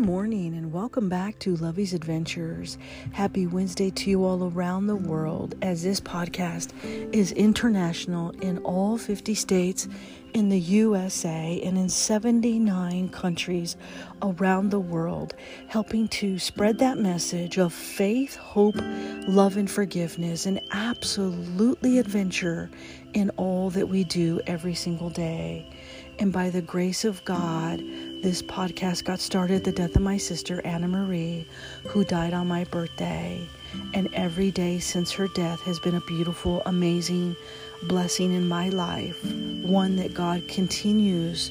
morning and welcome back to Lovey's Adventures. Happy Wednesday to you all around the world as this podcast is international in all 50 states in the USA and in 79 countries around the world, helping to spread that message of faith, hope, love, and forgiveness, and absolutely adventure in all that we do every single day. And by the grace of God, this podcast got started the death of my sister, Anna Marie, who died on my birthday. And every day since her death has been a beautiful, amazing blessing in my life. One that God continues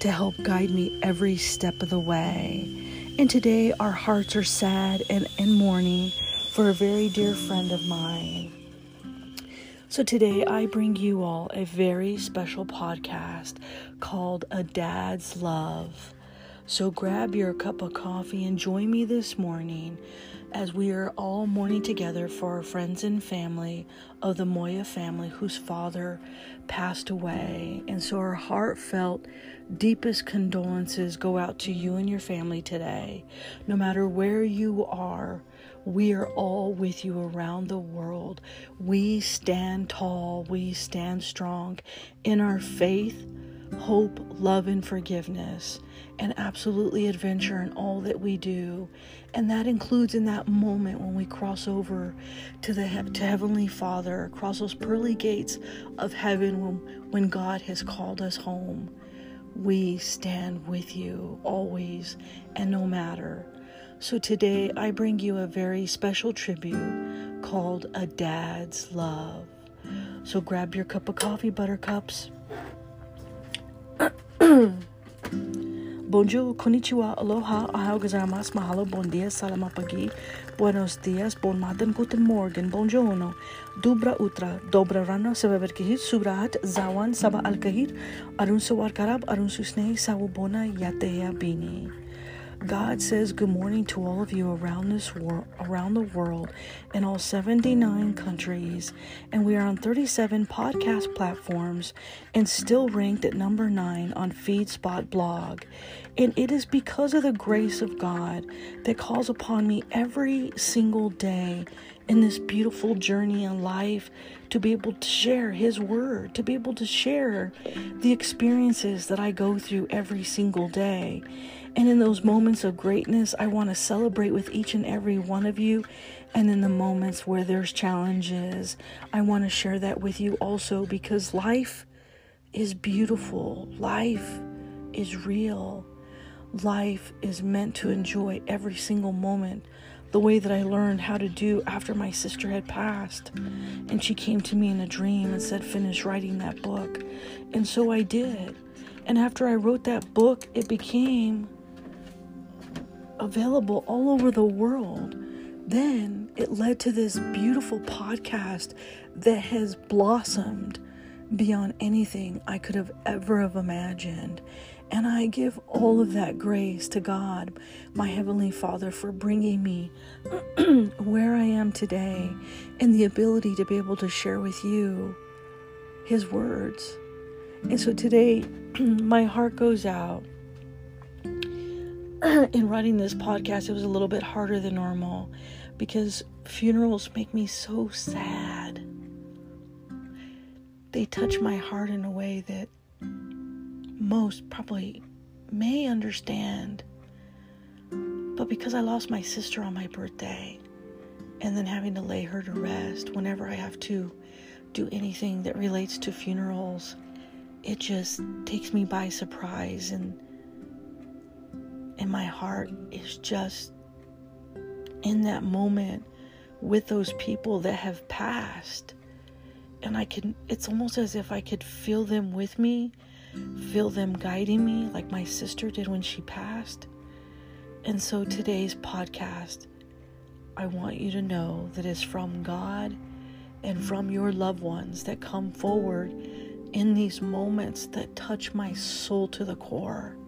to help guide me every step of the way. And today our hearts are sad and in mourning for a very dear friend of mine. So, today I bring you all a very special podcast called A Dad's Love. So, grab your cup of coffee and join me this morning as we are all mourning together for our friends and family of the Moya family whose father passed away. And so, our heartfelt, deepest condolences go out to you and your family today. No matter where you are, we are all with you around the world. We stand tall, we stand strong in our faith, hope, love, and forgiveness, and absolutely adventure in all that we do. And that includes in that moment when we cross over to the to Heavenly Father, across those pearly gates of heaven when, when God has called us home. We stand with you always and no matter. So today I bring you a very special tribute called A Dad's Love. So grab your cup of coffee, buttercups. Bonjour, konnichiwa, aloha, ahau gozaimasu, mahalo, bon dia, salama pagi, buenos dias, bon matin, guten morgen, buongiorno, dubra utra, dobra rana, sebeber kahir, subrahat, zawan, saba al kahir, arun sawar karab, arun susnei, sawubona, yateya bini. God says good morning to all of you around this world, around the world, in all 79 countries, and we are on 37 podcast platforms and still ranked at number 9 on FeedSpot blog. And it is because of the grace of God that calls upon me every single day in this beautiful journey in life to be able to share His Word, to be able to share the experiences that I go through every single day. And in those moments of greatness, I want to celebrate with each and every one of you. And in the moments where there's challenges, I want to share that with you also because life is beautiful, life is real, life is meant to enjoy every single moment. The way that I learned how to do after my sister had passed. And she came to me in a dream and said, Finish writing that book. And so I did. And after I wrote that book, it became available all over the world. Then it led to this beautiful podcast that has blossomed beyond anything I could have ever have imagined. And I give all of that grace to God, my Heavenly Father, for bringing me where I am today and the ability to be able to share with you His words. And so today, my heart goes out in writing this podcast, it was a little bit harder than normal because funerals make me so sad. They touch my heart in a way that most probably may understand. But because I lost my sister on my birthday and then having to lay her to rest whenever I have to do anything that relates to funerals, it just takes me by surprise and and my heart is just in that moment with those people that have passed. And I can, it's almost as if I could feel them with me, feel them guiding me, like my sister did when she passed. And so today's podcast, I want you to know that is from God and from your loved ones that come forward in these moments that touch my soul to the core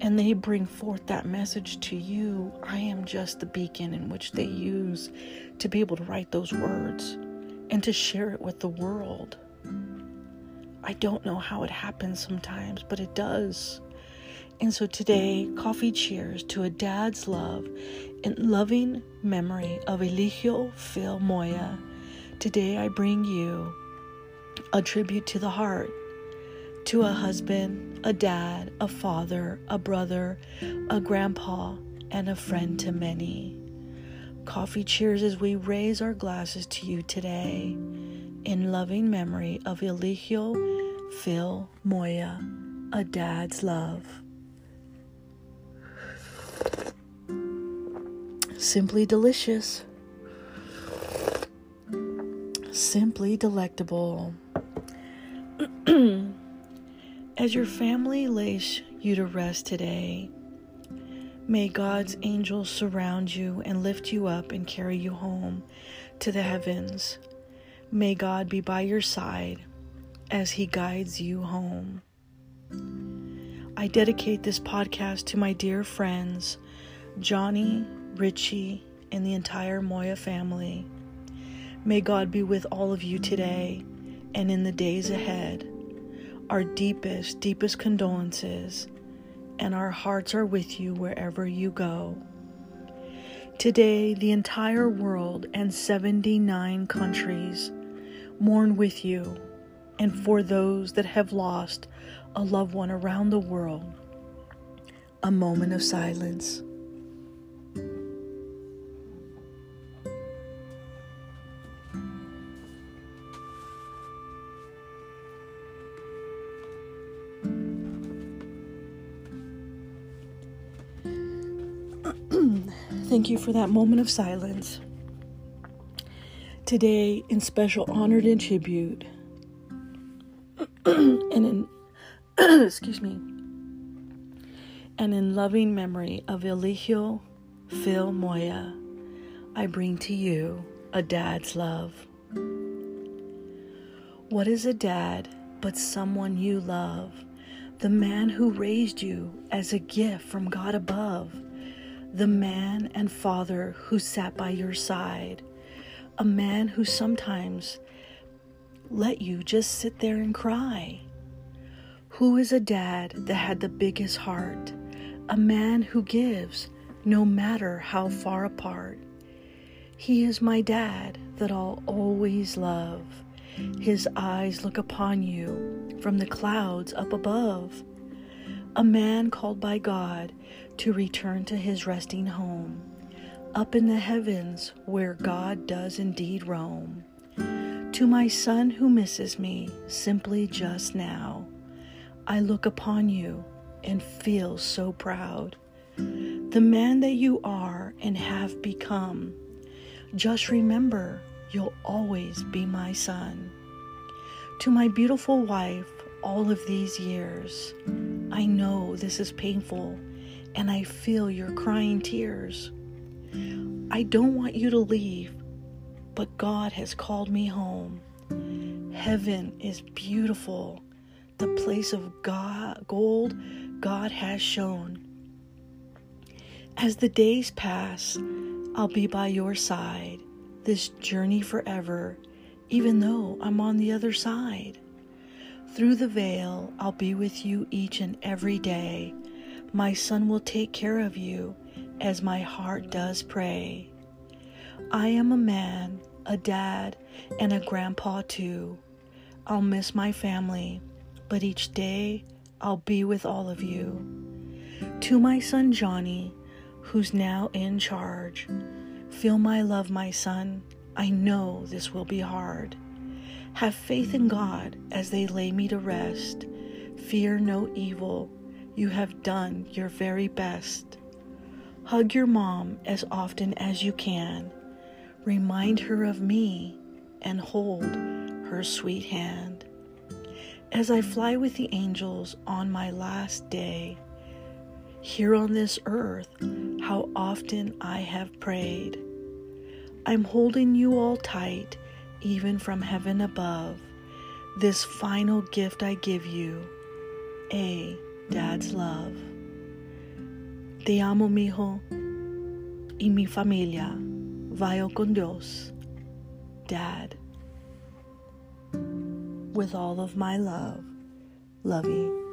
and they bring forth that message to you, I am just the beacon in which they use to be able to write those words and to share it with the world. I don't know how it happens sometimes, but it does. And so today, coffee cheers to a dad's love and loving memory of Eligio Phil Moya. Today, I bring you a tribute to the heart, to a husband, a dad, a father, a brother, a grandpa, and a friend to many. Coffee cheers as we raise our glasses to you today in loving memory of Eligio Phil Moya, a dad's love. Simply delicious. Simply delectable. As your family lays you to rest today, may God's angels surround you and lift you up and carry you home to the heavens. May God be by your side as He guides you home. I dedicate this podcast to my dear friends, Johnny, Richie, and the entire Moya family. May God be with all of you today and in the days ahead. Our deepest, deepest condolences, and our hearts are with you wherever you go. Today, the entire world and 79 countries mourn with you and for those that have lost a loved one around the world. A moment of silence. Thank you for that moment of silence. Today, in special honor and tribute, and in excuse me, and in loving memory of Eligio Phil Moya, I bring to you a dad's love. What is a dad but someone you love? The man who raised you as a gift from God above the man and father who sat by your side, a man who sometimes let you just sit there and cry. Who is a dad that had the biggest heart? A man who gives no matter how far apart. He is my dad that I'll always love. His eyes look upon you from the clouds up above. A man called by God to return to his resting home, up in the heavens where God does indeed roam. To my son who misses me simply just now, I look upon you and feel so proud. The man that you are and have become, just remember you'll always be my son. To my beautiful wife, all of these years, I know this is painful and I feel your crying tears. I don't want you to leave, but God has called me home. Heaven is beautiful, the place of God, gold God has shown. As the days pass, I'll be by your side, this journey forever, even though I'm on the other side. Through the veil, I'll be with you each and every day my son will take care of you as my heart does pray. I am a man, a dad, and a grandpa too. I'll miss my family, but each day I'll be with all of you. To my son Johnny, who's now in charge, feel my love, my son. I know this will be hard. Have faith in God as they lay me to rest. Fear no evil you have done your very best. Hug your mom as often as you can. Remind her of me and hold her sweet hand. As I fly with the angels on my last day, here on this earth, how often I have prayed. I'm holding you all tight, even from heaven above. This final gift I give you, a Dad's love. Te amo, mijo, y mi familia. Vayo con Dios. Dad. With all of my love, Lovey.